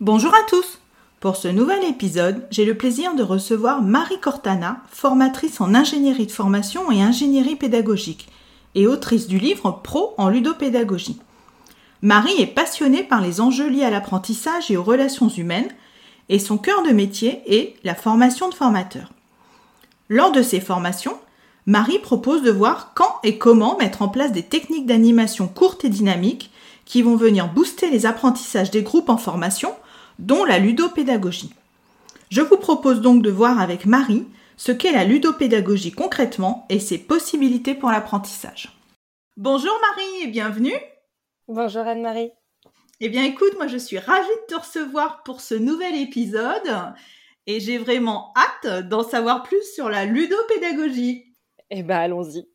Bonjour à tous Pour ce nouvel épisode, j'ai le plaisir de recevoir Marie Cortana, formatrice en ingénierie de formation et ingénierie pédagogique, et autrice du livre Pro en ludopédagogie. Marie est passionnée par les enjeux liés à l'apprentissage et aux relations humaines, et son cœur de métier est la formation de formateurs. Lors de ces formations, Marie propose de voir quand et comment mettre en place des techniques d'animation courtes et dynamiques qui vont venir booster les apprentissages des groupes en formation dont la ludopédagogie. Je vous propose donc de voir avec Marie ce qu'est la ludopédagogie concrètement et ses possibilités pour l'apprentissage. Bonjour Marie et bienvenue. Bonjour Anne-Marie. Eh bien écoute, moi je suis ravie de te recevoir pour ce nouvel épisode et j'ai vraiment hâte d'en savoir plus sur la ludopédagogie. Eh bien allons-y.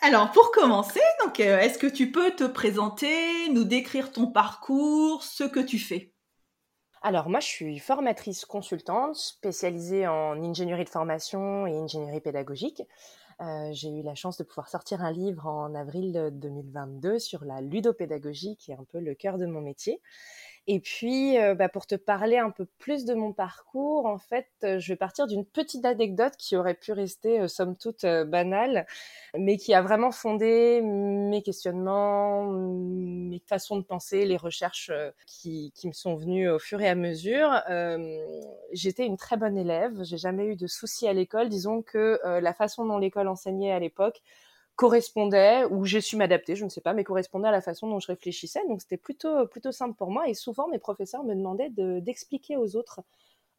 Alors pour commencer, donc euh, est-ce que tu peux te présenter, nous décrire ton parcours, ce que tu fais? Alors moi, je suis formatrice consultante spécialisée en ingénierie de formation et ingénierie pédagogique. Euh, j'ai eu la chance de pouvoir sortir un livre en avril 2022 sur la ludopédagogie, qui est un peu le cœur de mon métier. Et puis, euh, bah, pour te parler un peu plus de mon parcours, en fait, euh, je vais partir d'une petite anecdote qui aurait pu rester, euh, somme toute, banale, mais qui a vraiment fondé mes questionnements, mes façons de penser, les recherches qui, qui, me sont venues au fur et à mesure. J'étais une très bonne élève, j'ai jamais eu de soucis à l'école. Disons que la façon dont l'école enseignait à l'époque correspondait ou j'ai su m'adapter, je ne sais pas, mais correspondait à la façon dont je réfléchissais. Donc c'était plutôt plutôt simple pour moi. Et souvent mes professeurs me demandaient d'expliquer aux autres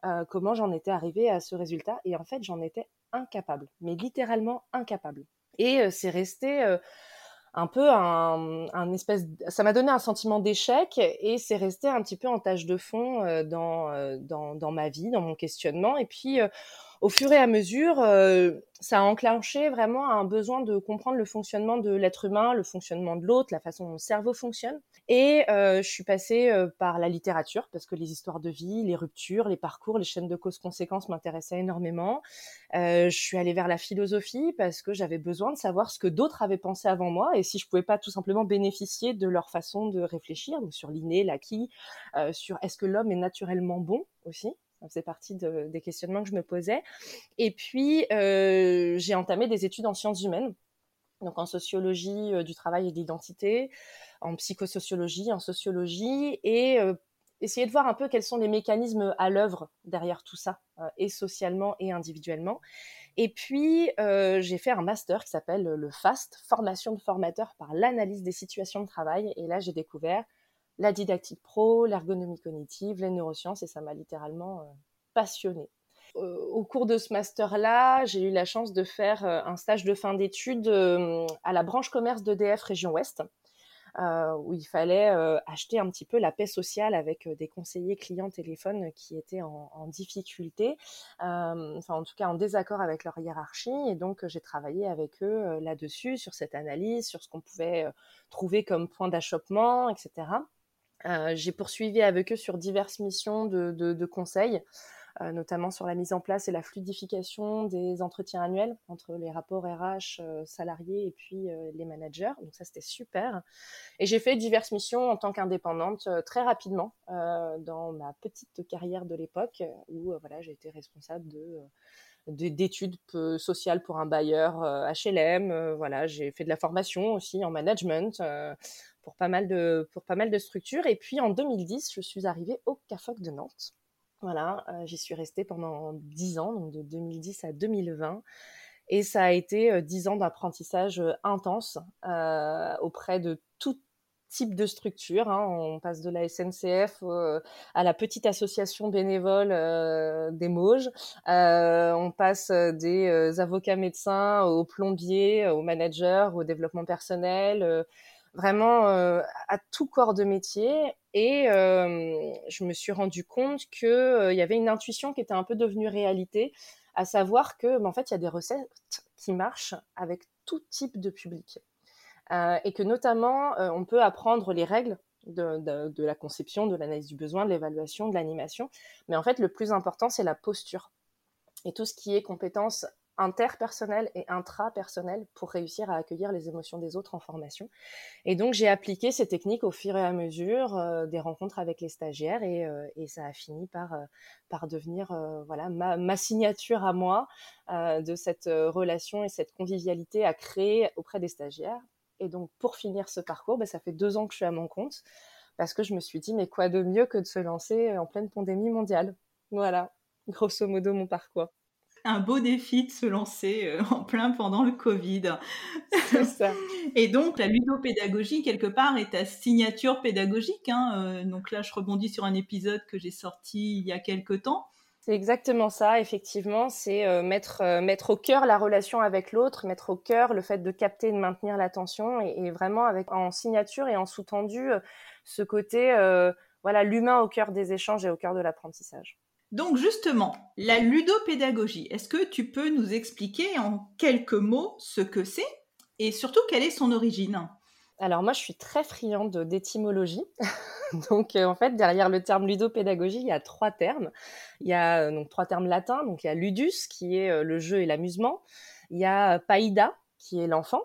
euh, comment j'en étais arrivée à ce résultat. Et en fait j'en étais incapable, mais littéralement incapable. Et euh, c'est resté euh, un peu un, espèce, ça m'a donné un sentiment d'échec et c'est resté un petit peu en tâche de fond dans, dans, dans ma vie, dans mon questionnement. Et puis au fur et à mesure, euh, ça a enclenché vraiment un besoin de comprendre le fonctionnement de l'être humain, le fonctionnement de l'autre, la façon dont le cerveau fonctionne. Et euh, je suis passée euh, par la littérature parce que les histoires de vie, les ruptures, les parcours, les chaînes de causes-conséquences m'intéressaient énormément. je suis allée vers la philosophie parce que j'avais besoin de savoir ce que d'autres avaient pensé avant moi et si je pouvais pas tout simplement bénéficier de leur façon de réfléchir, donc sur l'inné, l'acquis, sur est-ce que l'homme est naturellement bon aussi ça faisait partie des questionnements que je me posais. Et puis, euh, j'ai entamé des études en sciences humaines, donc en sociologie euh, du travail et de l'identité, en psychosociologie, en sociologie, et euh, essayer de voir un peu quels sont les mécanismes à l'œuvre derrière tout ça, et socialement et individuellement. Et puis, j'ai fait un master qui s'appelle le FAST, formation de formateur par l'analyse des situations de travail. Et là, j'ai découvert la didactique pro, l'ergonomie cognitive, les neurosciences, et ça m'a littéralement euh, passionnée. Euh, au cours de ce master-là, j'ai eu la chance de faire euh, un stage de fin d'études à la branche commerce d'EDF Région Ouest, où il fallait acheter un petit peu la paix sociale avec des conseillers clients téléphone qui étaient en, en difficulté, enfin en tout cas en désaccord avec leur hiérarchie. Et donc j'ai travaillé avec eux là-dessus, sur cette analyse, sur ce qu'on pouvait trouver comme point d'achoppement, etc. Euh, j'ai poursuivi avec eux sur diverses missions de, de, conseil, euh, notamment sur la mise en place et la fluidification des entretiens annuels entre les rapports RH euh, salariés et puis les managers. Donc ça, c'était super. Et j'ai fait diverses missions en tant qu'indépendante très rapidement dans ma petite carrière de l'époque où voilà, j'ai été responsable de d'études sociales pour un bailleur HLM. voilà, j'ai fait de la formation aussi en management pour pas mal de pour pas mal de structures. Et puis en 2010, je suis arrivée au CAFOC de Nantes. Voilà, euh, j'y suis restée pendant 10 ans, donc de 2010 à 2020. Et ça a été euh, dix ans d'apprentissage euh, intense auprès de tout de structure. Hein. On passe de la SNCF à la petite association bénévole des Mauges. on passe des avocats médecins aux plombiers, aux managers, au développement personnel vraiment à tout corps de métier. Et je me suis rendu compte qu'il y avait une intuition qui était un peu devenue réalité, à savoir que, ben, en fait, il y a des recettes qui marchent avec tout type de public. Et que notamment, on peut apprendre les règles de, la conception, de l'analyse du besoin, de l'évaluation, de l'animation. Mais en fait, le plus important, c'est la posture. Et tout ce qui est compétences interpersonnelles et intrapersonnelles pour réussir à accueillir les émotions des autres en formation. Et donc, j'ai appliqué ces techniques au fur et à mesure euh, des rencontres avec les stagiaires et, euh, ça a fini par, euh, devenir voilà, ma, signature à moi de cette relation et cette convivialité à créer auprès des stagiaires et donc, pour finir ce parcours, bah, ça fait deux ans que je suis à mon compte parce que je me suis dit, mais quoi de mieux que de se lancer en pleine pandémie mondiale? Voilà, grosso modo, mon parcours. Un beau défi de se lancer euh, en plein pendant le Covid. C'est ça. Et donc, la ludopédagogie, quelque part, est ta signature pédagogique. Hein. Euh, donc là, je rebondis sur un épisode que j'ai sorti il y a quelque temps. C'est exactement ça, effectivement. C'est euh, mettre, euh, mettre au cœur la relation avec l'autre, mettre au cœur le fait de capter et de maintenir l'attention et, vraiment avec en signature et en sous-tendu euh, ce côté, voilà, l'humain au cœur des échanges et au cœur de l'apprentissage. Donc justement, la ludopédagogie, est-ce que tu peux nous expliquer en quelques mots ce que c'est et surtout quelle est son origine? Alors moi, je suis très friande d'étymologie. donc euh, en fait, derrière le terme ludopédagogie, il y a trois termes. Il y a euh, donc trois termes latins. Donc il y a ludus, qui est euh, le jeu et l'amusement. Il y a païda, qui est l'enfant.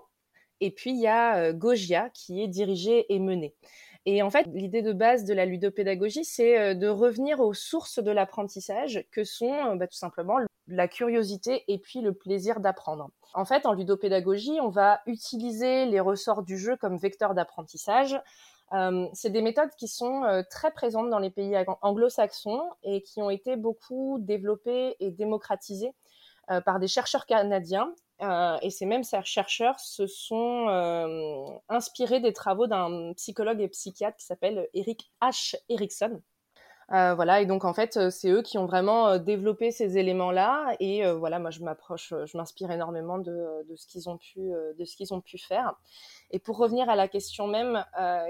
Et puis il y a gogia, qui est dirigé et mené. Et en fait, l'idée de base de la ludopédagogie, c'est de revenir aux sources de l'apprentissage, que sont bah, tout simplement la curiosité et puis le plaisir d'apprendre. En fait, en ludopédagogie, on va utiliser les ressorts du jeu comme vecteur d'apprentissage. Euh, c'est des méthodes qui sont euh, très présentes dans les pays anglo-saxons et qui ont été beaucoup développées et démocratisées euh, par des chercheurs canadiens. et ces mêmes chercheurs se sont inspirés des travaux d'un psychologue et psychiatre qui s'appelle Eric H. Erickson, euh, voilà, et donc en fait, euh, c'est eux qui ont vraiment euh, développé ces éléments-là. Et voilà, moi, je m'approche, je m'inspire énormément de, ce qu'ils ont pu, de ce qu'ils ont pu faire. Et pour revenir à la question même,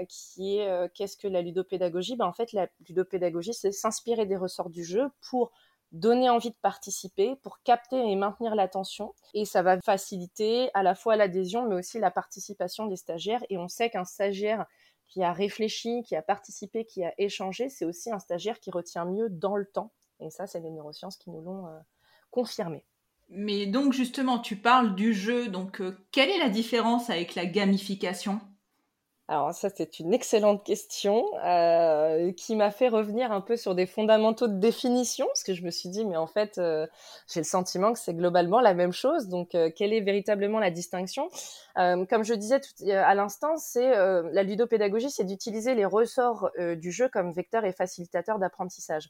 qui est qu'est-ce que la ludopédagogie? Ben, En fait, la ludopédagogie, c'est s'inspirer des ressorts du jeu pour donner envie de participer, pour capter et maintenir l'attention. Et ça va faciliter à la fois l'adhésion, mais aussi la participation des stagiaires. Et on sait qu'un stagiaire qui a réfléchi, qui a participé, qui a échangé, c'est aussi un stagiaire qui retient mieux dans le temps. Et ça, c'est les neurosciences qui nous l'ont euh, confirmé. Mais donc justement, tu parles du jeu, donc euh, quelle est la différence avec la gamification? Alors ça, c'est une excellente question euh, qui m'a fait revenir un peu sur des fondamentaux de définition, parce que je me suis dit, mais en fait, euh, j'ai le sentiment que c'est globalement la même chose. Donc, euh, quelle est véritablement la distinction? Comme je disais tout, à l'instant, c'est la ludopédagogie, c'est d'utiliser les ressorts du jeu comme vecteur et facilitateur d'apprentissage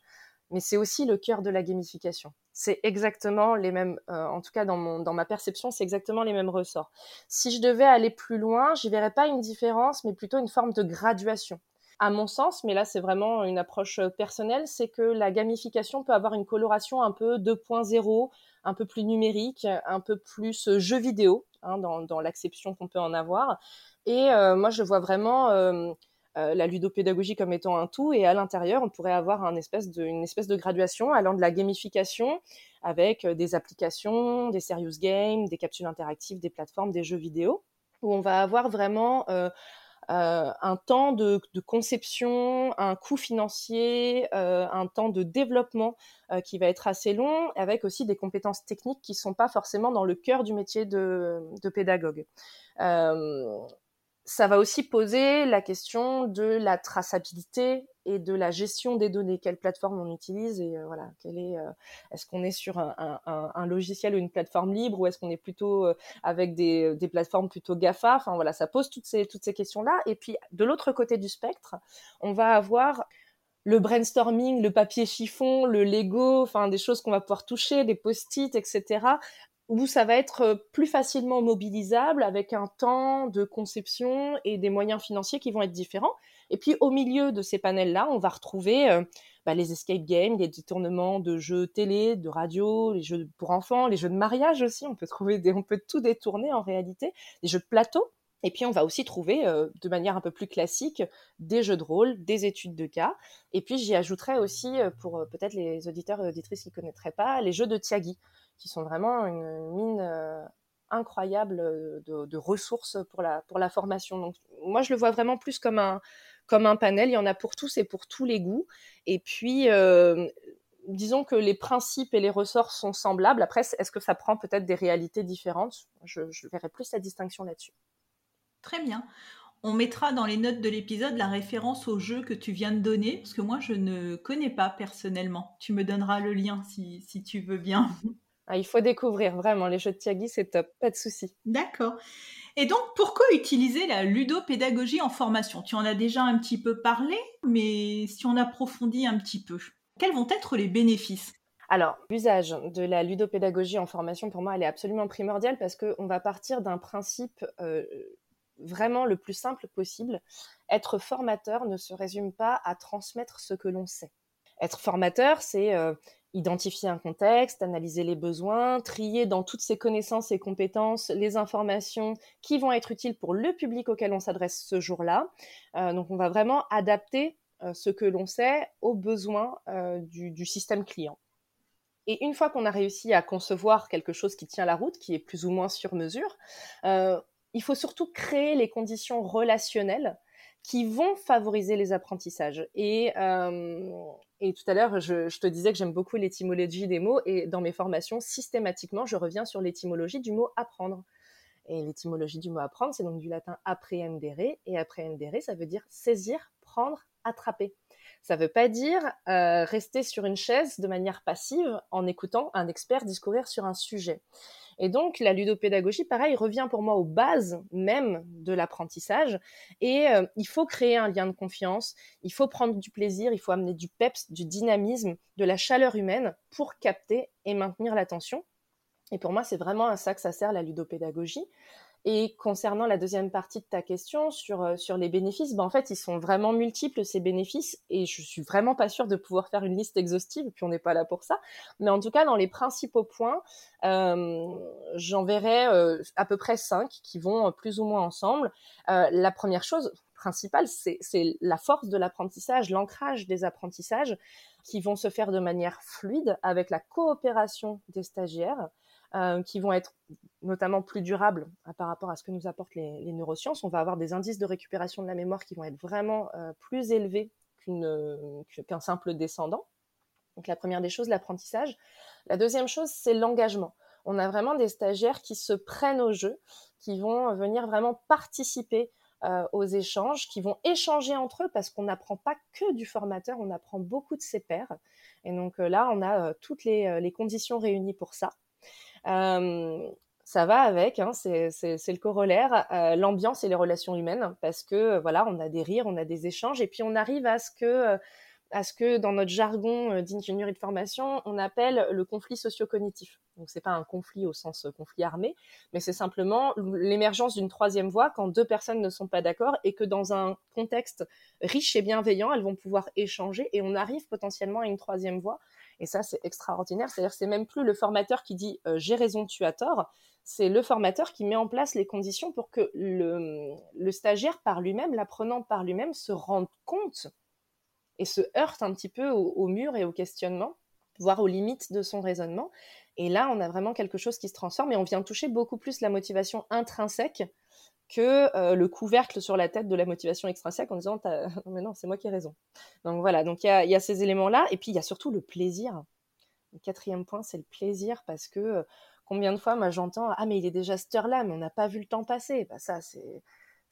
mais c'est aussi le cœur de la gamification. C'est exactement les mêmes, euh, en tout cas dans, mon, dans ma perception, c'est exactement les mêmes ressorts. Si je devais aller plus loin, je verrais pas une différence, mais plutôt une forme de graduation. À mon sens, mais là c'est vraiment une approche euh, personnelle, c'est que la gamification peut avoir une coloration un peu 2.0, un peu plus numérique, un peu plus euh, jeu vidéo, hein, dans, dans l'acception qu'on peut en avoir. Et moi je vois vraiment la ludopédagogie comme étant un tout, et à l'intérieur, on pourrait avoir une espèce de graduation allant de la gamification avec euh, des applications, des serious games, des capsules interactives, des plateformes, des jeux vidéo, où on va avoir vraiment euh, un temps de, conception, un coût financier, un temps de développement qui va être assez long, avec aussi des compétences techniques qui ne sont pas forcément dans le cœur du métier de pédagogue ça va aussi poser la question de la traçabilité et de la gestion des données. Quelle plateforme on utilise et euh, voilà, euh, est-ce qu'on est sur un, logiciel ou une plateforme libre ou est-ce qu'on est plutôt euh, avec des, des, plateformes plutôt GAFA? Enfin voilà, ça pose toutes ces, toutes ces questions-là. Et puis de l'autre côté du spectre, on va avoir le brainstorming, le papier chiffon, le Lego, enfin des choses qu'on va pouvoir toucher, des post-it, etc où ça va être euh, plus facilement mobilisable avec un temps de conception et des moyens financiers qui vont être différents. Et puis au milieu de ces panels-là, on va retrouver euh, bah, les escape games, les détournements de jeux télé, de radio, les jeux pour enfants, les jeux de mariage aussi. On peut trouver, on peut tout détourner en réalité, les jeux de plateau Et puis, on va aussi trouver, de manière un peu plus classique, des jeux de rôle, des études de cas. Et puis, j'y ajouterais aussi, pour peut-être les auditeurs et auditrices qui ne connaîtraient pas, les jeux de Tiagi, qui sont vraiment une mine incroyable de, ressources pour la, formation. Donc, moi, je le vois vraiment plus comme un, panel. Il y en a pour tous et pour tous les goûts. Et puis, disons que les principes et les ressorts sont semblables. Après, est-ce que ça prend peut-être des réalités différentes? Je, je verrais plus la distinction là-dessus. Très bien. On mettra dans les notes de l'épisode la référence au jeu que tu viens de donner, parce que moi, je ne connais pas personnellement. Tu me donneras le lien si, tu veux bien. Ah, il faut découvrir, vraiment. Les jeux de Tiagi, c'est top, pas de souci. D'accord. Et donc, pourquoi utiliser la ludopédagogie en formation? Tu en as déjà un petit peu parlé, mais si on approfondit un petit peu, quels vont être les bénéfices? Alors, l'usage de la ludopédagogie en formation, pour moi, elle est absolument primordiale parce qu'on va partir d'un principe euh, vraiment le plus simple possible. Être formateur ne se résume pas à transmettre ce que l'on sait. Être formateur, c'est euh, identifier un contexte, analyser les besoins, trier dans toutes ses connaissances et compétences les informations qui vont être utiles pour le public auquel on s'adresse ce jour-là. Euh, donc on va vraiment adapter euh, ce que l'on sait aux besoins du, du, système client. Et une fois qu'on a réussi à concevoir quelque chose qui tient la route, qui est plus ou moins sur mesure, il faut surtout créer les conditions relationnelles qui vont favoriser les apprentissages. Et, euh, tout à l'heure, je, te disais que j'aime beaucoup l'étymologie des mots, et dans mes formations, systématiquement, je reviens sur l'étymologie du mot apprendre. Et l'étymologie du mot apprendre, c'est donc du latin apprehendere, et apprehendere, ça veut dire saisir, prendre, attraper. Ça ne veut pas dire euh, rester sur une chaise de manière passive en écoutant un expert discourir sur un sujet. Et donc, la ludopédagogie, pareil, revient pour moi aux bases même de l'apprentissage. Et euh, il faut créer un lien de confiance, il faut prendre du plaisir, il faut amener du peps, du dynamisme, de la chaleur humaine pour capter et maintenir l'attention. Et pour moi, c'est vraiment à ça que ça sert la ludopédagogie. Et concernant la deuxième partie de ta question sur, euh, sur les bénéfices, ben en fait, ils sont vraiment multiples, ces bénéfices, et je suis vraiment pas sûre de pouvoir faire une liste exhaustive, puis on n'est pas là pour ça. Mais en tout cas, dans les principaux points, euh, j'en verrai euh, à peu près cinq qui vont plus ou moins ensemble. la première chose c'est la force de l'apprentissage, l'ancrage des apprentissages qui vont se faire de manière fluide avec la coopération des stagiaires. Euh, qui vont être notamment plus durables euh, par rapport à ce que nous apportent les, neurosciences. On va avoir des indices de récupération de la mémoire qui vont être vraiment euh, plus élevés qu'un simple descendant. Donc la première des choses, l'apprentissage. La deuxième chose, c'est l'engagement. On a vraiment des stagiaires qui se prennent au jeu, qui vont venir vraiment participer aux échanges, qui vont échanger entre eux parce qu'on n'apprend pas que du formateur, on apprend beaucoup de ses pairs. Et donc là, on a toutes les, conditions réunies pour ça. Euh, ça va avec, hein, c'est le corollaire, euh, l'ambiance et les relations humaines, parce que voilà, on a des rires, on a des échanges, et puis on arrive à ce que, euh, à ce que dans notre jargon d'ingénierie de formation, on appelle le conflit socio-cognitif. Donc c'est pas un conflit au sens conflit armé, mais c'est simplement l'émergence d'une troisième voie quand deux personnes ne sont pas d'accord et que dans un contexte riche et bienveillant, elles vont pouvoir échanger et on arrive potentiellement à une troisième voie et ça, c'est extraordinaire. C'est-à-dire, c'est même plus le formateur qui dit euh, j'ai raison, tu as tort. C'est le formateur qui met en place les conditions pour que le, stagiaire par lui-même, l'apprenant par lui-même, se rende compte et se heurte un petit peu au, mur et au questionnement, voire aux limites de son raisonnement. Et là, on a vraiment quelque chose qui se transforme et on vient toucher beaucoup plus la motivation intrinsèque que euh, le couvercle sur la tête de la motivation extrinsèque en disant mais non c'est moi qui ai raison. Donc voilà donc il y a, ces éléments là et puis il y a surtout le plaisir. Le quatrième point c'est le plaisir parce que euh, combien de fois moi j'entends ah mais il est déjà cette heure là mais on n'a pas vu le temps passer bah, ça c'est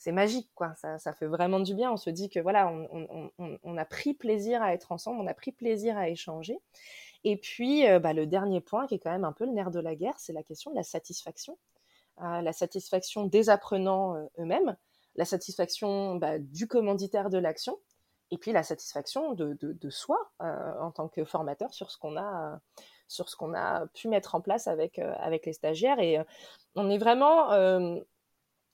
c'est magique quoi. Ça, ça, fait vraiment du bien. On se dit que voilà on, a pris plaisir à être ensemble on a pris plaisir à échanger. Et puis euh, bah, le dernier point qui est quand même un peu le nerf de la guerre c'est la question de la satisfaction. La satisfaction des apprenants euh, eux-mêmes, la satisfaction bah, du commanditaire de l'action, et puis la satisfaction de, soi euh, en tant que formateur sur ce qu'on a sur ce pu mettre en place avec, euh, avec les stagiaires. Et on est vraiment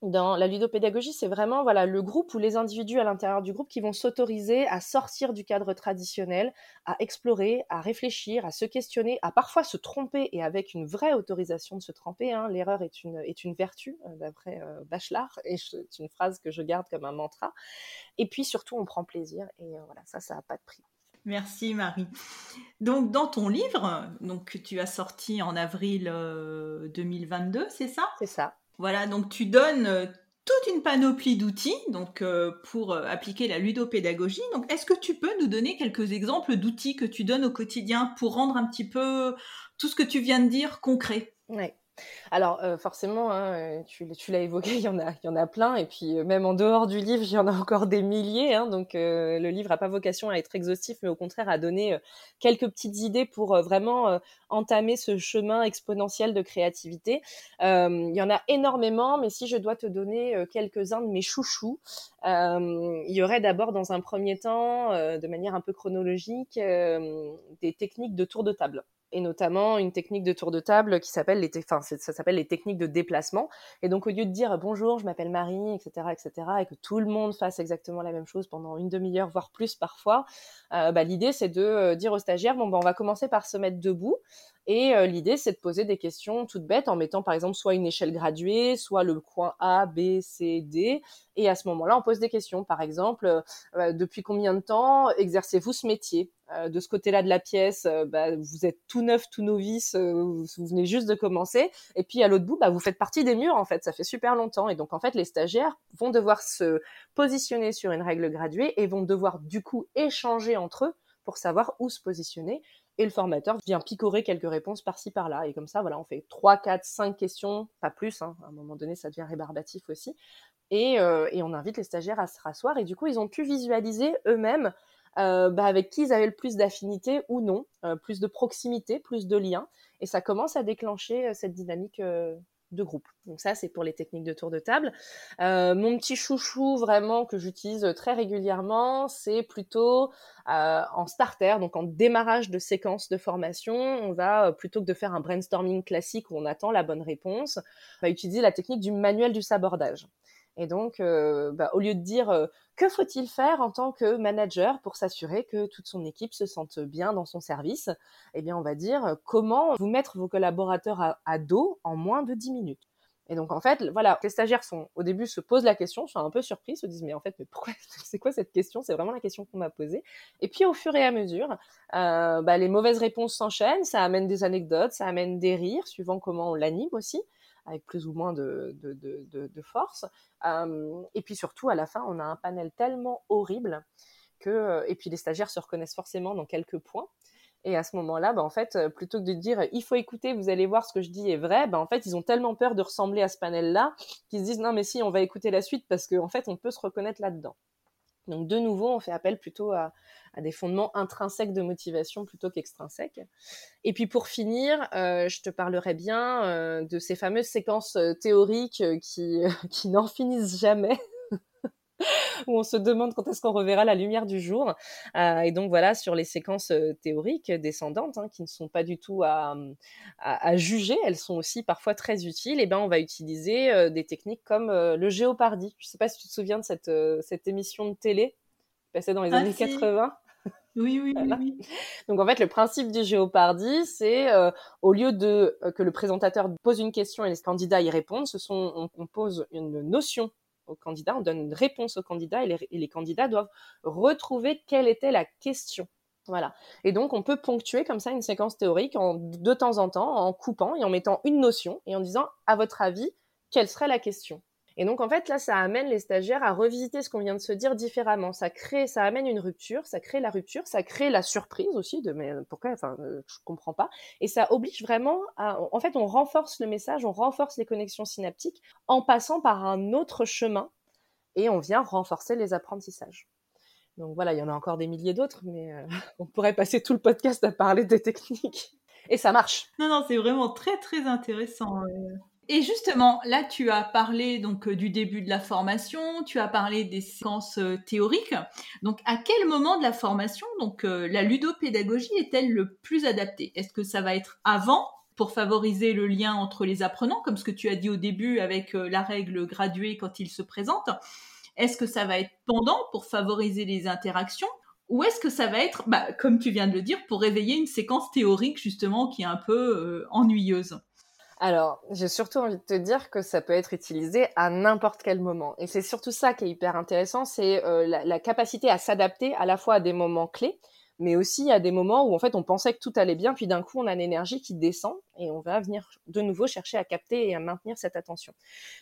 dans la ludopédagogie, c'est vraiment voilà le groupe ou les individus à l'intérieur du groupe qui vont s'autoriser à sortir du cadre traditionnel, à explorer, à réfléchir, à se questionner, à parfois se tromper et avec une vraie autorisation de se tromper. Hein. L'erreur est une, est une vertu, euh, d'après euh, Bachelard, et c'est une phrase que je garde comme un mantra. Et puis surtout, on prend plaisir, et euh, voilà, ça, ça n'a pas de prix. Merci Marie. Donc dans ton livre, donc que tu as sorti en avril 2022, c'est ça? C'est ça. Voilà, donc tu donnes euh, toute une panoplie d'outils donc euh, pour euh, appliquer la ludopédagogie. Donc est-ce que tu peux nous donner quelques exemples d'outils que tu donnes au quotidien pour rendre un petit peu tout ce que tu viens de dire concret? Oui. Alors euh, forcément, hein, euh, tu, l'as évoqué, il y en a, plein, et puis euh, même en dehors du livre, il y en a encore des milliers. Hein, donc le livre n'a pas vocation à être exhaustif, mais au contraire à donner quelques petites idées pour vraiment entamer ce chemin exponentiel de créativité. il y en a énormément, mais si je dois te donner quelques-uns de mes chouchous, il y aurait d'abord dans un premier temps, de manière un peu chronologique, des techniques de tour de table et notamment une technique de tour de table qui s'appelle les, techniques de déplacement. Et donc, au lieu de dire bonjour, je m'appelle Marie, etc., etc., et que tout le monde fasse exactement la même chose pendant une demi-heure, voire plus parfois, euh, bah, l'idée c'est de euh, dire aux stagiaires bon, bah, on va commencer par se mettre debout. Et euh, l'idée, c'est de poser des questions toutes bêtes en mettant par exemple soit une échelle graduée, soit le coin A, B, C, D. Et à ce moment-là, on pose des questions. Par exemple, depuis combien de temps exercez-vous ce métier? Euh, de ce côté-là de la pièce, euh, bah, vous êtes tout neuf, tout novice, euh, vous, venez juste de commencer. Et puis à l'autre bout, bah, vous faites partie des murs en fait. Ça fait super longtemps. Et donc en fait, les stagiaires vont devoir se positionner sur une règle graduée et vont devoir du coup échanger entre eux pour savoir où se positionner. Et le formateur vient picorer quelques réponses par-ci par-là. Et comme ça, voilà, on fait 3, 4, 5 questions, pas plus. Hein. À un moment donné, ça devient rébarbatif aussi. Et, et on invite les stagiaires à se rasseoir. Et du coup, ils ont pu visualiser eux-mêmes euh, bah, avec qui ils avaient le plus d'affinité ou non, euh, plus de proximité, plus de liens. Et ça commence à déclencher euh, cette dynamique de groupe. Donc ça, c'est pour les techniques de tour de table. mon petit chouchou vraiment que j'utilise très régulièrement, c'est plutôt en starter, donc en démarrage de séquence de formation. On va, plutôt que de faire un brainstorming classique où on attend la bonne réponse, on va utiliser la technique du manuel du sabordage. Et donc, euh, bah, au lieu de dire euh, que faut-il faire en tant que manager pour s'assurer que toute son équipe se sente bien dans son service, eh bien, on va dire euh, comment vous mettre vos collaborateurs à, dos en moins de 10 minutes? Et donc, en fait, voilà, les stagiaires sont, au début, se posent la question, sont un peu surpris, se disent, mais en fait, mais pourquoi, c'est quoi cette question? C'est vraiment la question qu'on m'a posée. Et puis, au fur et à mesure, bah, les mauvaises réponses s'enchaînent, ça amène des anecdotes, ça amène des rires, suivant comment on l'anime aussi avec plus ou moins de, force. et puis surtout, à la fin, on a un panel tellement horrible que, et puis les stagiaires se reconnaissent forcément dans quelques points. Et à ce moment-là, bah, en fait, plutôt que de dire il faut écouter, vous allez voir ce que je dis est vrai, bah, en fait, ils ont tellement peur de ressembler à ce panel-là qu'ils se disent non, mais si, on va écouter la suite parce qu'en en fait, on peut se reconnaître là-dedans. Donc de nouveau, on fait appel plutôt à, des fondements intrinsèques de motivation plutôt qu'extrinsèques. Et puis pour finir, euh, je te parlerai bien euh, de ces fameuses séquences euh, théoriques qui, qui n'en finissent jamais. Où on se demande quand est-ce qu'on reverra la lumière du jour. Euh, et donc voilà, sur les séquences euh, théoriques descendantes, hein, qui ne sont pas du tout à, à, juger, elles sont aussi parfois très utiles, et ben on va utiliser euh, des techniques comme le géopardy. Je ne sais pas si tu te souviens de cette, cette émission de télé passée dans les ah, années 80. Oui, oui, oui, Donc en fait, le principe du géopardy, c'est au lieu de que le présentateur pose une question et les candidats y répondent, ce sont on pose une notion aux candidats, on donne une réponse aux candidats et les, candidats doivent retrouver quelle était la question. Voilà. Et donc, on peut ponctuer comme ça une séquence théorique en, de temps en temps, en coupant et en mettant une notion et en disant, à votre avis, quelle serait la question? Et donc, en fait, là, ça amène les stagiaires à revisiter ce qu'on vient de se dire différemment. Ça crée, ça amène une rupture, ça crée la rupture, ça crée la surprise aussi de mais pourquoi, enfin, euh, je comprends pas. Et ça oblige vraiment à, en fait, on renforce le message, on renforce les connexions synaptiques en passant par un autre chemin et on vient renforcer les apprentissages. Donc voilà, il y en a encore des milliers d'autres, mais euh, on pourrait passer tout le podcast à parler des techniques. Et ça marche. Non, non, c'est vraiment très, très intéressant. Et justement, là, tu as parlé donc euh, du début de la formation, tu as parlé des séquences euh, théoriques. Donc, à quel moment de la formation, donc euh, la ludopédagogie est-elle le plus adaptée? Est-ce que ça va être avant pour favoriser le lien entre les apprenants, comme ce que tu as dit au début avec la règle graduée quand ils se présentent? Est-ce que ça va être pendant pour favoriser les interactions? Ou est-ce que ça va être, bah, comme tu viens de le dire, pour réveiller une séquence théorique justement qui est un peu ennuyeuse? Alors, j'ai surtout envie de te dire que ça peut être utilisé à n'importe quel moment. Et c'est surtout ça qui est hyper intéressant, c'est euh, la, capacité à s'adapter à la fois à des moments clés, mais aussi à des moments où en fait on pensait que tout allait bien, puis d'un coup on a l'énergie qui descend et on va venir de nouveau chercher à capter et à maintenir cette attention.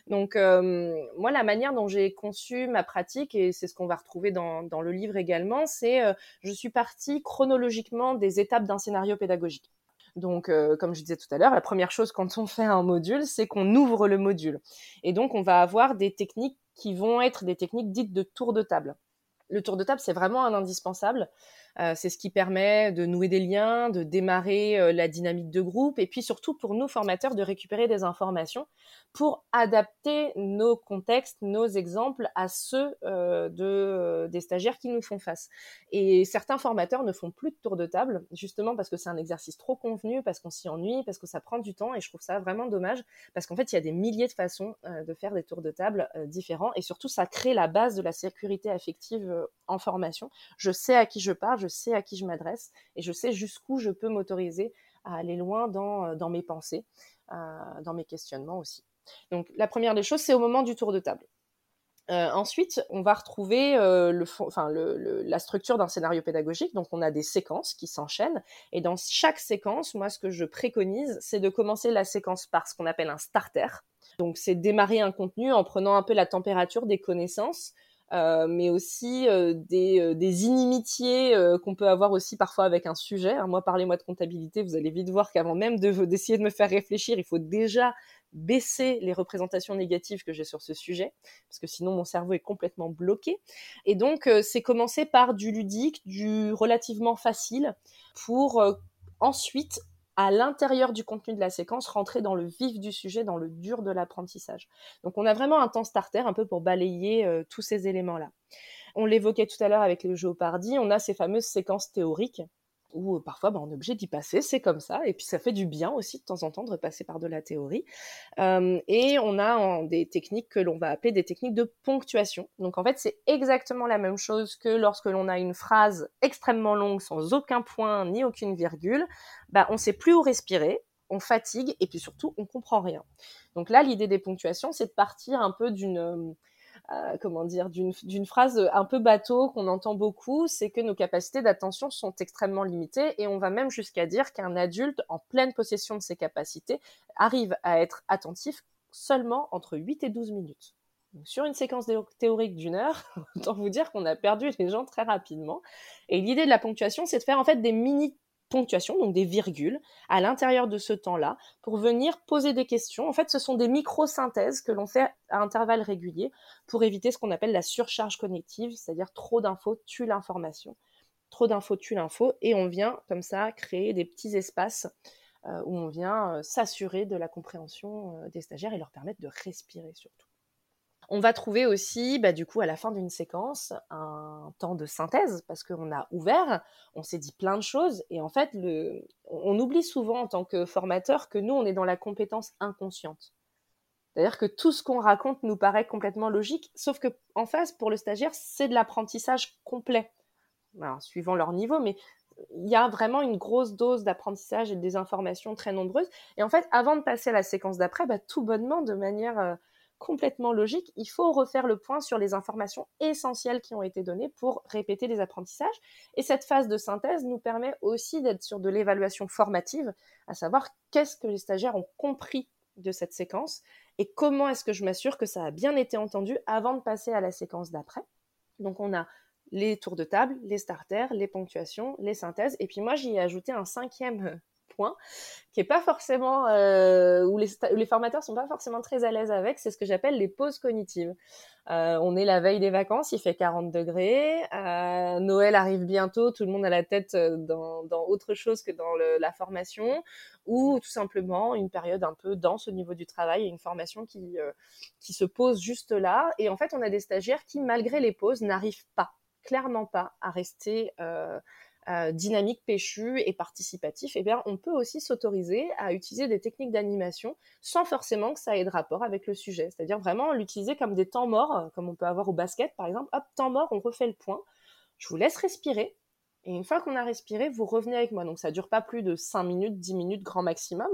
Donc euh, moi la manière dont j'ai conçu ma pratique et c'est ce qu'on va retrouver dans, dans, le livre également, c'est euh, je suis partie chronologiquement des étapes d'un scénario pédagogique. Donc, euh, comme je disais tout à l'heure, la première chose quand on fait un module, c'est qu'on ouvre le module. Et donc, on va avoir des techniques qui vont être des techniques dites de tour de table. Le tour de table, c'est vraiment un indispensable. Euh, c'est ce qui permet de nouer des liens, de démarrer euh, la dynamique de groupe, et puis surtout pour nous formateurs de récupérer des informations pour adapter nos contextes, nos exemples à ceux euh, de, des stagiaires qui nous font face. Et certains formateurs ne font plus de tour de table, justement parce que c'est un exercice trop convenu, parce qu'on s'y ennuie, parce que ça prend du temps, et je trouve ça vraiment dommage, parce qu'en fait, il y a des milliers de façons de faire des tours de table différents, et surtout, ça crée la base de la sécurité affective en formation. Je sais à qui je parle, je sais à qui je m'adresse et je sais jusqu'où je peux m'autoriser à aller loin dans, euh, mes pensées, euh, dans mes questionnements aussi. Donc la première des choses, c'est au moment du tour de table. Euh, ensuite, on va retrouver la structure d'un scénario pédagogique. Donc, on a des séquences qui s'enchaînent. Et dans chaque séquence, moi, ce que je préconise, c'est de commencer la séquence par ce qu'on appelle un starter. Donc, c'est démarrer un contenu en prenant un peu la température des connaissances, euh, mais aussi euh, des, euh, des, inimitiés qu'on peut avoir aussi parfois avec un sujet. Hein, moi, parlez-moi de comptabilité, vous allez vite voir qu'avant même d'essayer de, de me faire réfléchir, il faut déjà baisser les représentations négatives que j'ai sur ce sujet, parce que sinon mon cerveau est complètement bloqué. Et donc, c'est commencer par du ludique, du relativement facile, pour ensuite à l'intérieur du contenu de la séquence, rentrer dans le vif du sujet, dans le dur de l'apprentissage. Donc on a vraiment un temps starter un peu pour balayer euh, tous ces éléments-là. On l'évoquait tout à l'heure avec le géopardy, on a ces fameuses séquences théoriques où euh, parfois bah, on est obligé d'y passer, c'est comme ça, et puis ça fait du bien aussi de temps en temps de repasser par de la théorie. Et on a des techniques que l'on va appeler des techniques de ponctuation. Donc en fait c'est exactement la même chose que lorsque l'on a une phrase extrêmement longue sans aucun point ni aucune virgule, bah, on sait plus où respirer, on fatigue et puis surtout on comprend rien. Donc là l'idée des ponctuations c'est de partir un peu d'une euh, comment dire, d'une phrase un peu bateau qu'on entend beaucoup, c'est que nos capacités d'attention sont extrêmement limitées et on va même jusqu'à dire qu'un adulte en pleine possession de ses capacités arrive à être attentif seulement entre 8 et 12 minutes. sur une séquence théorique d'une heure, autant vous dire qu'on a perdu les gens très rapidement. Et l'idée de la ponctuation, c'est de faire en fait des mini ponctuation, donc des virgules, à l'intérieur de ce temps-là, pour venir poser des questions. En fait, ce sont des micro-synthèses que l'on fait à intervalles réguliers pour éviter ce qu'on appelle la surcharge cognitive, c'est-à-dire trop d'infos tue l'information. Trop d'infos tue l'info, et on vient comme ça créer des petits espaces euh, où on vient euh, s'assurer de la compréhension euh, des stagiaires et leur permettre de respirer surtout. On va trouver aussi, bah, du coup, à la fin d'une séquence, un temps de synthèse parce qu'on a ouvert, on s'est dit plein de choses et en fait, on oublie souvent en tant que formateur que nous, on est dans la compétence inconsciente. C'est-à-dire que tout ce qu'on raconte nous paraît complètement logique, sauf que en face, pour le stagiaire, c'est de l'apprentissage complet. suivant leur niveau, mais il y a vraiment une grosse dose d'apprentissage et des informations très nombreuses. Et en fait, avant de passer à la séquence d'après, bah, tout bonnement, de manière euh, complètement logique, il faut refaire le point sur les informations essentielles qui ont été données pour répéter les apprentissages. Et cette phase de synthèse nous permet aussi d'être sur de l'évaluation formative, à savoir qu'est-ce que les stagiaires ont compris de cette séquence et comment est-ce que je m'assure que ça a bien été entendu avant de passer à la séquence d'après. Donc on a les tours de table, les starters, les ponctuations, les synthèses. Et puis moi, j'y ai ajouté un cinquième point, qui est pas forcément euh, où les, les formateurs sont pas forcément très à l'aise avec, c'est ce que j'appelle les pauses cognitives. Euh, on est la veille des vacances, il fait 40 degrés, euh, Noël arrive bientôt, tout le monde a la tête dans, dans autre chose que dans la formation, ou tout simplement une période un peu dense au niveau du travail et une formation qui, qui se pose juste là. Et en fait, on a des stagiaires qui, malgré les pauses, n'arrivent pas, clairement pas, à rester euh, dynamique, péchu et participatif, eh bien, on peut aussi s'autoriser à utiliser des techniques d'animation sans forcément que ça ait de rapport avec le sujet. C'est-à-dire vraiment l'utiliser comme des temps morts, euh, comme on peut avoir au basket par exemple. Hop, temps mort, on refait le point. Je vous laisse respirer. Et une fois qu'on a respiré, vous revenez avec moi. Donc ça dure pas plus de 5 minutes, 10 minutes grand maximum.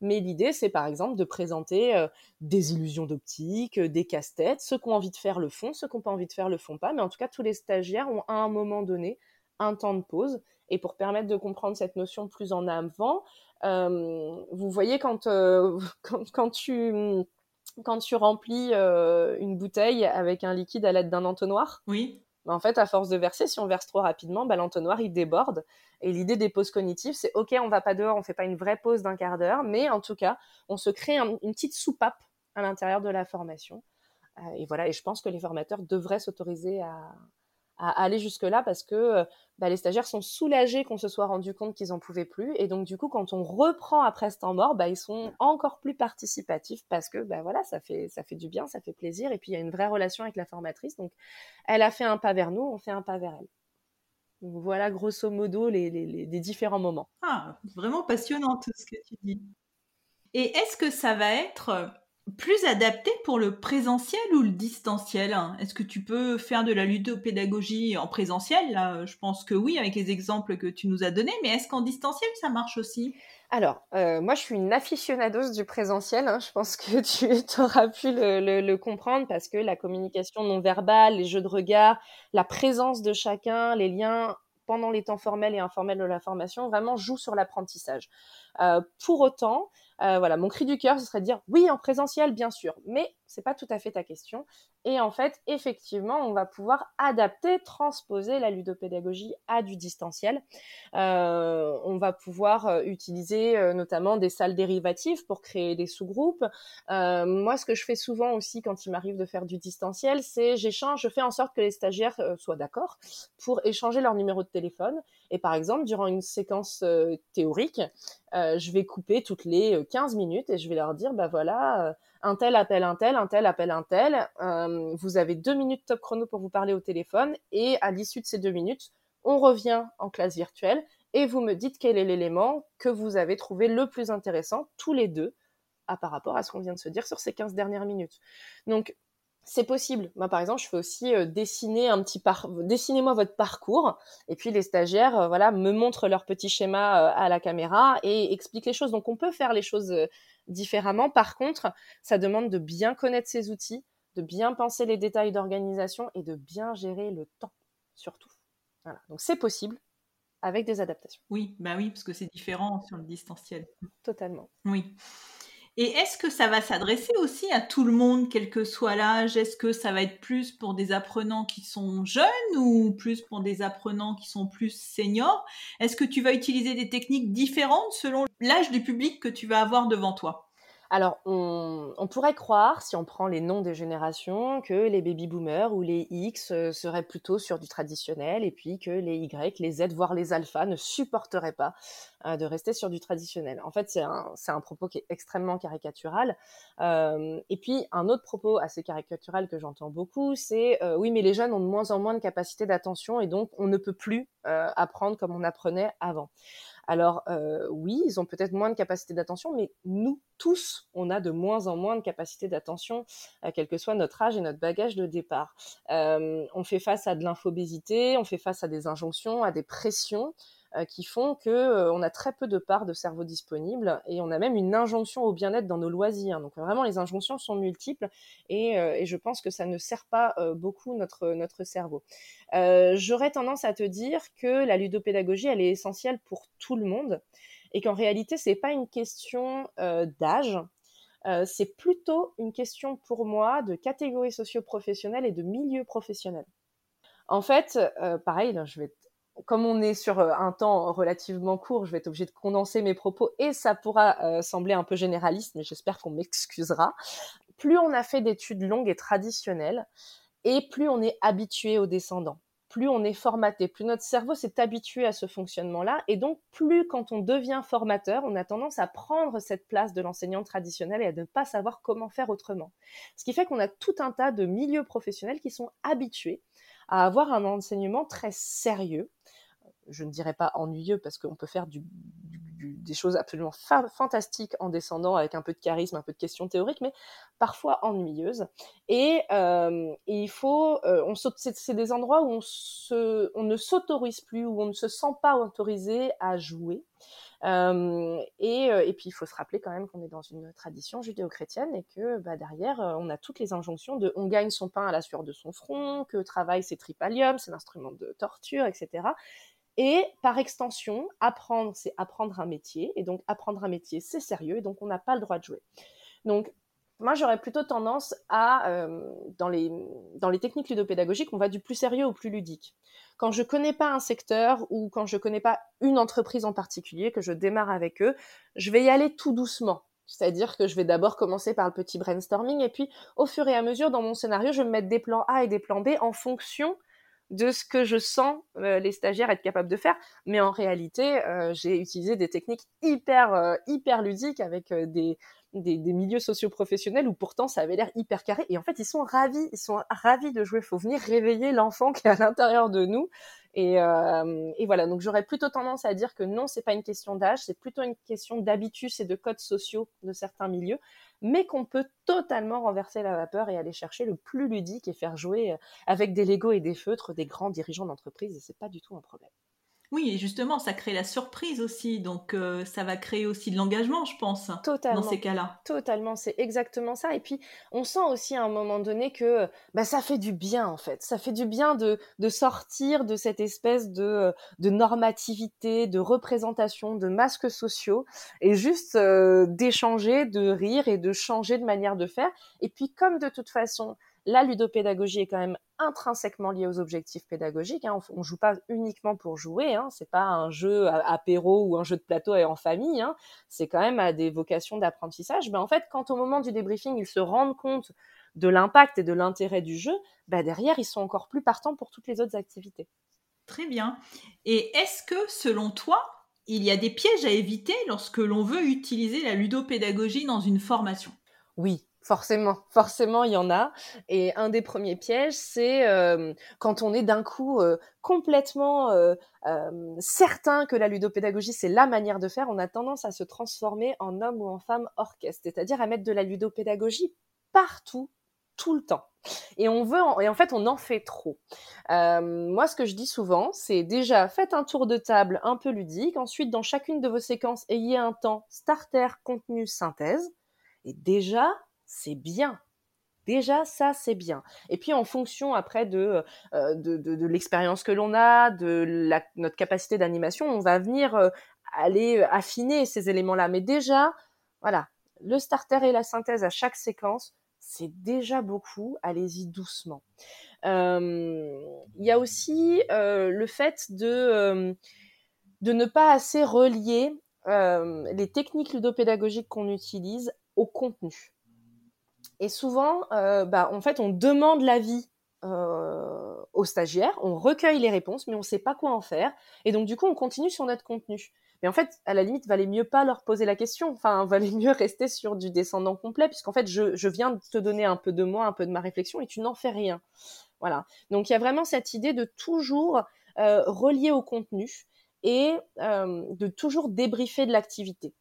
Mais l'idée, c'est par exemple de présenter euh, des illusions d'optique, des casse-têtes. Ceux qui ont envie de faire le font, ceux qui n'ont pas envie de faire le font pas. Mais en tout cas, tous les stagiaires ont à un moment donné un temps de pause. Et pour permettre de comprendre cette notion plus en avant, euh, vous voyez quand, euh, quand, tu, quand tu remplis euh, une bouteille avec un liquide à l'aide d'un entonnoir. Oui. Bah, en fait, à force de verser, si on verse trop rapidement, bah, l'entonnoir il déborde. Et l'idée des pauses cognitives, c'est ok, on va pas dehors, on fait pas une vraie pause d'un quart d'heure, mais en tout cas, on se crée une petite soupape à l'intérieur de la formation. et voilà, et je pense que les formateurs devraient s'autoriser à, à aller jusque-là parce que euh, bah, les stagiaires sont soulagés qu'on se soit rendu compte qu'ils n'en pouvaient plus. Et donc, du coup, quand on reprend après ce temps mort, bah, ils sont encore plus participatifs parce que bah, voilà, ça fait, ça fait du bien, ça fait plaisir. Et puis, il y a une vraie relation avec la formatrice. Donc, elle a fait un pas vers nous, on fait un pas vers elle. Donc, voilà, grosso modo, les, les différents moments. Ah, vraiment passionnant tout ce que tu dis. Et est-ce que ça va être plus adapté pour le présentiel ou le distanciel Est-ce que tu peux faire de la ludopédagogie en présentiel Là, je pense que oui, avec les exemples que tu nous as donnés, mais est-ce qu'en distanciel, ça marche aussi? Alors, euh, moi, je suis une aficionados du présentiel. Hein. Je pense que tu auras pu le, comprendre parce que la communication non verbale, les jeux de regard, la présence de chacun, les liens pendant les temps formels et informels de la formation, vraiment jouent sur l'apprentissage. Euh, pour autant, voilà, mon cri du cœur, ce serait de dire oui en présentiel, bien sûr, mais c'est pas tout à fait ta question. Et en fait, effectivement, on va pouvoir adapter, transposer la ludopédagogie à du distanciel. Euh, on va pouvoir euh, utiliser notamment des salles dérivatives pour créer des sous-groupes. moi, ce que je fais souvent aussi quand il m'arrive de faire du distanciel, c'est j'échange, je fais en sorte que les stagiaires soient d'accord pour échanger leur numéro de téléphone. Et par exemple, durant une séquence théorique, je vais couper toutes les 15 minutes et je vais leur dire, bah voilà, euh, un tel appelle un tel, un tel appelle un tel. Euh, vous avez deux minutes top chrono pour vous parler au téléphone et à l'issue de ces deux minutes, on revient en classe virtuelle et vous me dites quel est l'élément que vous avez trouvé le plus intéressant tous les deux à par rapport à ce qu'on vient de se dire sur ces 15 dernières minutes. Donc c'est possible. Moi, par exemple, je fais aussi euh, dessiner un petit par... dessinez-moi votre parcours, et puis les stagiaires, euh, voilà, me montrent leur petit schéma à la caméra et expliquent les choses. Donc, on peut faire les choses différemment. Par contre, ça demande de bien connaître ces outils, de bien penser les détails d'organisation et de bien gérer le temps, surtout. Voilà. Donc, c'est possible avec des adaptations. Oui, bah oui, parce que c'est différent sur le distanciel. Totalement. Oui. Et est-ce que ça va s'adresser aussi à tout le monde, quel que soit l'âge? Est-ce que ça va être plus pour des apprenants qui sont jeunes ou plus pour des apprenants qui sont plus seniors? Est-ce que tu vas utiliser des techniques différentes selon l'âge du public que tu vas avoir devant toi? Alors, on, pourrait croire, si on prend les noms des générations, que les baby boomers ou les X euh, seraient plutôt sur du traditionnel et puis que les Y, les Z, voire les alphas ne supporteraient pas euh, de rester sur du traditionnel. En fait, c'est un, propos qui est extrêmement caricatural. Euh, et puis, un autre propos assez caricatural que j'entends beaucoup, c'est oui, mais les jeunes ont de moins en moins de capacité d'attention et donc on ne peut plus apprendre comme on apprenait avant. Alors euh, oui, ils ont peut-être moins de capacité d'attention, mais nous tous, on a de moins en moins de capacité d'attention, euh, quel que soit notre âge et notre bagage de départ. Euh, on fait face à de l'infobésité, on fait face à des injonctions, à des pressions. Euh, qui font que euh, on a très peu de parts de cerveau disponibles et on a même une injonction au bien-être dans nos loisirs. Donc vraiment, les injonctions sont multiples et, euh, je pense que ça ne sert pas beaucoup notre, notre cerveau. J'aurais tendance à te dire que la ludopédagogie, elle est essentielle pour tout le monde et qu'en réalité, c'est pas une question d'âge, c'est plutôt une question pour moi de catégorie socio-professionnelle et de milieu professionnel. En fait, pareil, je vais comme on est sur euh, un temps relativement court, je vais être obligée de condenser mes propos et ça pourra euh, sembler un peu généraliste, mais j'espère qu'on m'excusera. Plus on a fait d'études longues et traditionnelles, et plus on est habitué aux descendants, plus on est formaté, plus notre cerveau s'est habitué à ce fonctionnement-là, et donc plus quand on devient formateur, on a tendance à prendre cette place de l'enseignant traditionnel et à ne pas savoir comment faire autrement. Ce qui fait qu'on a tout un tas de milieux professionnels qui sont habitués à avoir un enseignement très sérieux, je ne dirais pas ennuyeux parce qu'on peut faire des choses absolument fantastiques en descendant avec un peu de charisme, un peu de questions théoriques, mais parfois ennuyeuses. Et, euh, il faut, euh, c'est des endroits où on ne s'autorise plus, où on ne se sent pas autorisé à jouer. Euh, et, et, puis il faut se rappeler quand même qu'on est dans une tradition judéo-chrétienne et que bah, derrière on a toutes les injonctions de on gagne son pain à la sueur de son front, que travail c'est tripalium, c'est l'instrument de torture, etc. Et par extension, apprendre, c'est apprendre un métier. Et donc, apprendre un métier, c'est sérieux. Et donc, on n'a pas le droit de jouer. Donc, moi, j'aurais plutôt tendance à, euh, dans, les, dans les techniques ludopédagogiques, on va du plus sérieux au plus ludique. Quand je connais pas un secteur ou quand je connais pas une entreprise en particulier, que je démarre avec eux, je vais y aller tout doucement. C'est-à-dire que je vais d'abord commencer par le petit brainstorming et puis, au fur et à mesure, dans mon scénario, je vais me mettre des plans A et des plans B en fonction de ce que je sens euh, les stagiaires être capables de faire. Mais en réalité, euh, j'ai utilisé des techniques hyper, euh, hyper ludiques avec des, des, milieux socio-professionnels où pourtant ça avait l'air hyper carré. Et en fait, ils sont ravis, ils sont ravis de jouer. Il faut venir réveiller l'enfant qui est à l'intérieur de nous. Et, et voilà, donc j'aurais plutôt tendance à dire que non, c'est pas une question d'âge, c'est plutôt une question d'habitus et de codes sociaux de certains milieux mais qu'on peut totalement renverser la vapeur et aller chercher le plus ludique et faire jouer euh, avec des Legos et des feutres des grands dirigeants d'entreprise, et c'est pas du tout un problème. Oui, et justement, ça crée la surprise aussi, donc euh, ça va créer aussi de l'engagement, je pense, totalement, dans ces cas-là. Totalement, c'est exactement ça. Et puis, on sent aussi à un moment donné que bah, ça fait du bien, en fait. Ça fait du bien de, de sortir de cette espèce de, de normativité, de représentation, de masques sociaux, et juste euh, d'échanger, de rire et de changer de manière de faire. Et puis, comme de toute façon, la ludopédagogie est quand même intrinsèquement liée aux objectifs pédagogiques. Hein. On, ne joue pas uniquement pour jouer. Hein. C'est pas un jeu apéro ou un jeu de plateau et en famille. Hein. C'est quand même à des vocations d'apprentissage. Mais en fait, quand au moment du débriefing, ils se rendent compte de l'impact et de l'intérêt du jeu, bah derrière, ils sont encore plus partants pour toutes les autres activités. Très bien. Et est-ce que, selon toi, il y a des pièges à éviter lorsque l'on veut utiliser la ludopédagogie dans une formation? Oui, Forcément, forcément, il y en a. Et un des premiers pièges, c'est euh, quand on est d'un coup euh, complètement euh, certain que la ludopédagogie, c'est la manière de faire, on a tendance à se transformer en homme ou en femme orchestre, c'est-à-dire à mettre de la ludopédagogie partout, tout le temps. Et on veut, et en fait, on en fait trop. moi, ce que je dis souvent, c'est déjà faites un tour de table un peu ludique. Ensuite, dans chacune de vos séquences, ayez un temps starter, contenu, synthèse. Et déjà, c'est bien. Déjà, ça, c'est bien. Et puis, en fonction après de, euh, l'expérience que l'on a, de notre capacité d'animation, on va venir euh, aller euh, affiner ces éléments-là. Mais déjà, voilà, le starter et la synthèse à chaque séquence, c'est déjà beaucoup. Allez-y doucement. Il y a aussi le fait de, de ne pas assez relier les techniques ludopédagogiques qu'on utilise au contenu. Et souvent, euh, bah, en fait, on demande l'avis euh, aux stagiaires, on recueille les réponses, mais on ne sait pas quoi en faire. Et donc, du coup, on continue sur notre contenu. Mais en fait, à la limite, valait mieux pas leur poser la question. Enfin, valait mieux rester sur du descendant complet, puisqu'en fait, je, viens de te donner un peu de moi, un peu de ma réflexion, et tu n'en fais rien. Voilà. Donc, il y a vraiment cette idée de toujours euh, relier au contenu et de toujours débriefer de l'activité.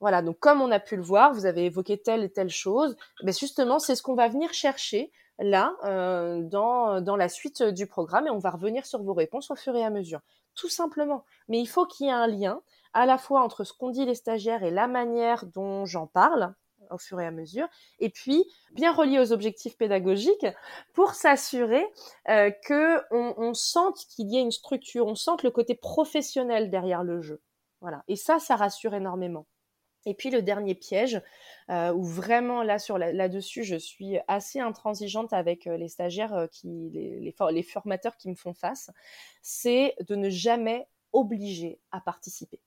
Voilà, donc comme on a pu le voir, vous avez évoqué telle et telle chose, mais justement, c'est ce qu'on va venir chercher là euh, dans, dans la suite du programme et on va revenir sur vos réponses au fur et à mesure. Tout simplement. Mais il faut qu'il y ait un lien à la fois entre ce qu'on dit les stagiaires et la manière dont j'en parle au fur et à mesure, et puis bien relié aux objectifs pédagogiques pour s'assurer euh, que on sente qu'il y ait une structure, on sente le côté professionnel derrière le jeu. Voilà. Et ça, ça rassure énormément. Et puis le dernier piège, euh, où vraiment là sur là-dessus, je suis assez intransigeante avec euh, les stagiaires euh, qui, les, formateurs qui me font face, c'est de ne jamais obliger à participer.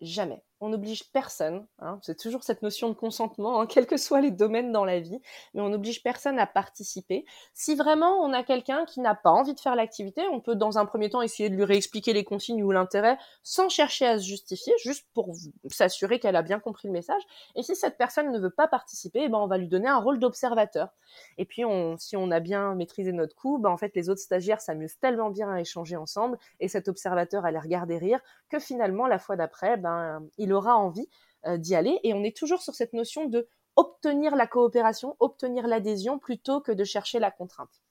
Jamais. On n'oblige personne. Hein. c'est toujours cette notion de consentement, hein, quels que soient les domaines dans la vie, mais on n'oblige personne à participer. Si vraiment on a quelqu'un qui n'a pas envie de faire l'activité, on peut dans un premier temps essayer de lui réexpliquer les consignes ou l'intérêt sans chercher à se justifier, juste pour s'assurer qu'elle a bien compris le message. Et si cette personne ne veut pas participer, eh ben on va lui donner un rôle d'observateur. Et puis si on a bien maîtrisé notre coup, ben en fait les autres stagiaires s'amusent tellement bien à échanger ensemble et cet observateur à les regarder rire que finalement la fois d'après, ben il il aura envie euh, d'y aller. Et on est toujours sur cette notion de obtenir la coopération, obtenir l'adhésion plutôt que de chercher la contrainte.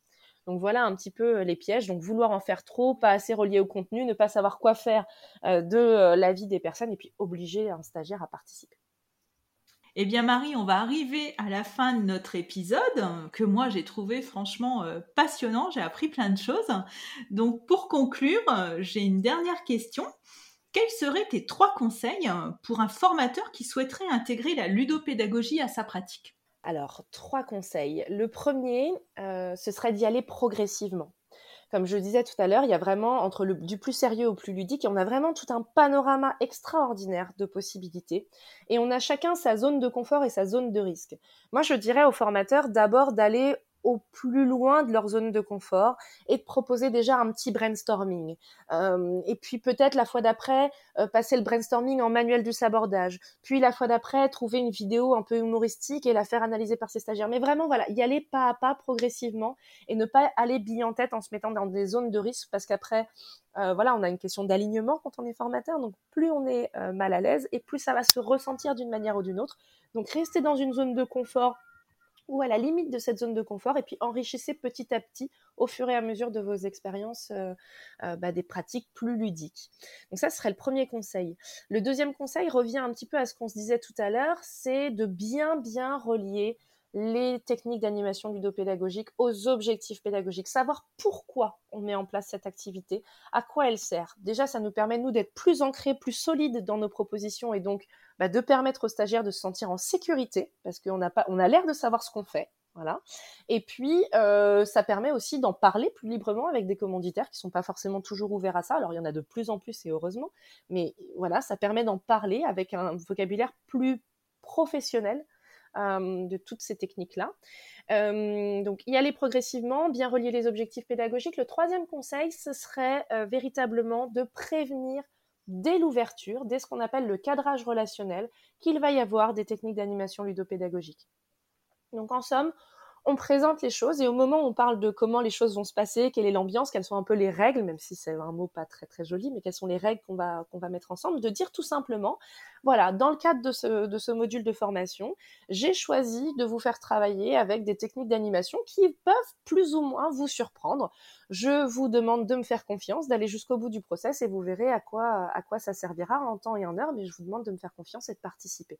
Donc voilà un petit peu euh, les pièges. Donc vouloir en faire trop, pas assez relié au contenu, ne pas savoir quoi faire euh, de la vie des personnes et puis obliger un stagiaire à participer. Eh bien Marie, on va arriver à la fin de notre épisode que moi j'ai trouvé franchement passionnant, j'ai appris plein de choses. Donc pour conclure, j'ai une dernière question. Quels seraient tes trois conseils euh, pour un formateur qui souhaiterait intégrer la ludopédagogie à sa pratique? Alors, trois conseils. Le premier, euh, ce serait d'y aller progressivement. Comme je disais tout à l'heure, il y a vraiment entre le, du plus sérieux au plus ludique, et on a vraiment tout un panorama extraordinaire de possibilités. Et on a chacun sa zone de confort et sa zone de risque. Moi, je dirais aux formateurs d'abord d'aller au plus loin de leur zone de confort et de proposer déjà un petit brainstorming. Euh, et puis peut-être la fois d'après, euh, passer le brainstorming en manuel du sabordage. Puis la fois d'après, trouver une vidéo un peu humoristique et la faire analyser par ses stagiaires. Mais vraiment, voilà, y aller pas à pas, progressivement, et ne pas aller bille en tête en se mettant dans des zones de risque, parce qu'après, euh, voilà, on a une question d'alignement quand on est formateur. Donc plus on est mal à l'aise, et plus ça va se ressentir d'une manière ou d'une autre. Donc rester dans une zone de confort ou à la limite de cette zone de confort et puis enrichissez petit à petit au fur et à mesure de vos expériences euh, euh, bah, des pratiques plus ludiques. Donc ça serait le premier conseil. Le deuxième conseil revient un petit peu à ce qu'on se disait tout à l'heure, c'est de bien bien relier les techniques d'animation ludopédagogique aux objectifs pédagogiques, savoir pourquoi on met en place cette activité, à quoi elle sert. Déjà, ça nous permet, nous, d'être plus ancrés, plus solides dans nos propositions et donc bah, de permettre aux stagiaires de se sentir en sécurité, parce qu'on a, on a l'air de savoir ce qu'on fait. Voilà. Et puis, euh, ça permet aussi d'en parler plus librement avec des commanditaires qui sont pas forcément toujours ouverts à ça. Alors, il y en a de plus en plus et heureusement. Mais voilà, ça permet d'en parler avec un vocabulaire plus professionnel de toutes ces techniques-là. Euh, donc, y aller progressivement, bien relier les objectifs pédagogiques. Le troisième conseil, ce serait véritablement de prévenir dès l'ouverture, dès ce qu'on appelle le cadrage relationnel, qu'il va y avoir des techniques d'animation ludopédagogique. Donc en somme, on présente les choses et au moment où on parle de comment les choses vont se passer, quelle est l'ambiance, quelles sont un peu les règles, même si c'est un mot pas très très joli, mais quelles sont les règles qu'on va, mettre ensemble, de dire tout simplement, voilà, dans le cadre de ce, de ce module de formation, j'ai choisi de vous faire travailler avec des techniques d'animation qui peuvent plus ou moins vous surprendre. Je vous demande de me faire confiance, d'aller jusqu'au bout du process et vous verrez à quoi, à quoi ça servira en temps et en heure, mais je vous demande de me faire confiance et de participer.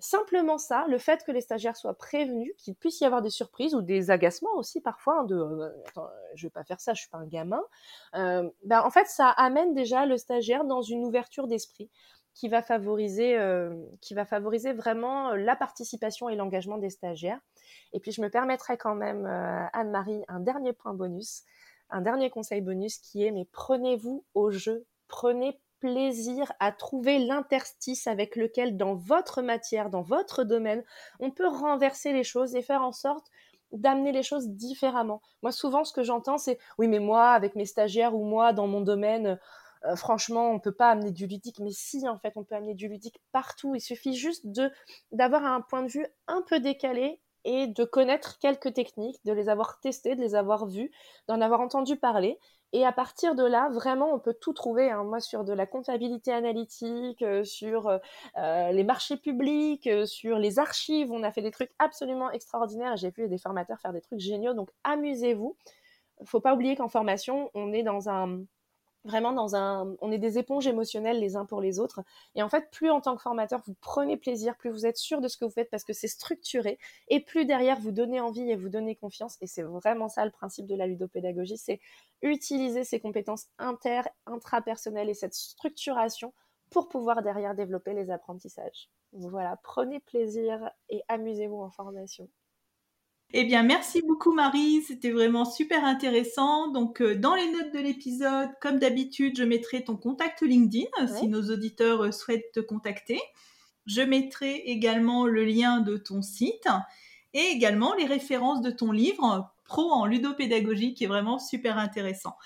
Simplement ça, le fait que les stagiaires soient prévenus, qu'il puisse y avoir des surprises ou des agacements aussi parfois, hein, de euh, attends, je vais pas faire ça, je suis pas un gamin. Euh, ben, en fait, ça amène déjà le stagiaire dans une ouverture d'esprit qui va favoriser, euh, qui va favoriser vraiment la participation et l'engagement des stagiaires. Et puis je me permettrai quand même, Anne-Marie, un dernier point bonus, un dernier conseil bonus qui est mais prenez-vous au jeu, prenez plaisir à trouver l'interstice avec lequel, dans votre matière, dans votre domaine, on peut renverser les choses et faire en sorte d'amener les choses différemment. Moi, souvent, ce que j'entends, c'est oui, mais moi, avec mes stagiaires ou moi, dans mon domaine, euh, franchement, on peut pas amener du ludique. Mais si, en fait, on peut amener du ludique partout. Il suffit juste de d'avoir un point de vue un peu décalé et de connaître quelques techniques, de les avoir testées, de les avoir vues, d'en avoir entendu parler. Et à partir de là, vraiment, on peut tout trouver. Hein. Moi, sur de la comptabilité analytique, euh, sur euh, euh, les marchés publics, sur les archives, on a fait des trucs absolument extraordinaires. J'ai vu des formateurs faire des trucs géniaux. Donc, amusez-vous. Faut pas oublier qu'en formation, on est dans un vraiment dans un on est des éponges émotionnelles les uns pour les autres. Et en fait plus en tant que formateur vous prenez plaisir plus vous êtes sûr de ce que vous faites parce que c'est structuré. Et plus derrière vous donnez envie et vous donnez confiance. Et c'est vraiment ça le principe de la ludopédagogie c'est utiliser ces compétences inter intrapersonnelles et cette structuration pour pouvoir derrière développer les apprentissages. Voilà prenez plaisir et amusez-vous en formation Eh bien, merci beaucoup Marie, c'était vraiment super intéressant. Donc, euh, dans les notes de l'épisode, comme d'habitude, je mettrai ton contact LinkedIn si nos auditeurs euh, souhaitent te contacter. Je mettrai également le lien de ton site et également les références de ton livre Pro en ludopédagogie qui est vraiment super intéressant.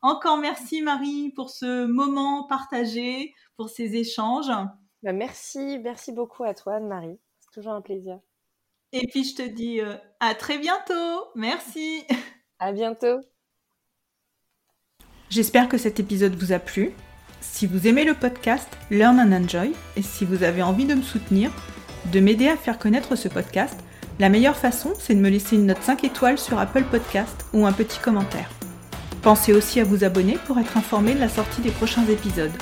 Encore merci Marie pour ce moment partagé, pour ces échanges. Bah, merci, merci beaucoup à toi Anne-Marie. C'est toujours un plaisir. Et puis je te dis euh, à très bientôt. Merci. À bientôt. J'espère que cet épisode vous a plu. Si vous aimez le podcast Learn and Enjoy et si vous avez envie de me soutenir, de m'aider à faire connaître ce podcast, la meilleure façon, c'est de me laisser une note 5 étoiles sur Apple Podcast ou un petit commentaire. Pensez aussi à vous abonner pour être informé de la sortie des prochains épisodes.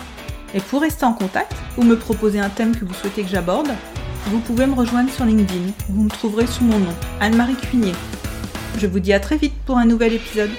Et pour rester en contact ou me proposer un thème que vous souhaitez que j'aborde, vous pouvez me rejoindre sur LinkedIn. Vous me trouverez sous mon nom, Anne-Marie Cuignet. Je vous dis à très vite pour un nouvel épisode.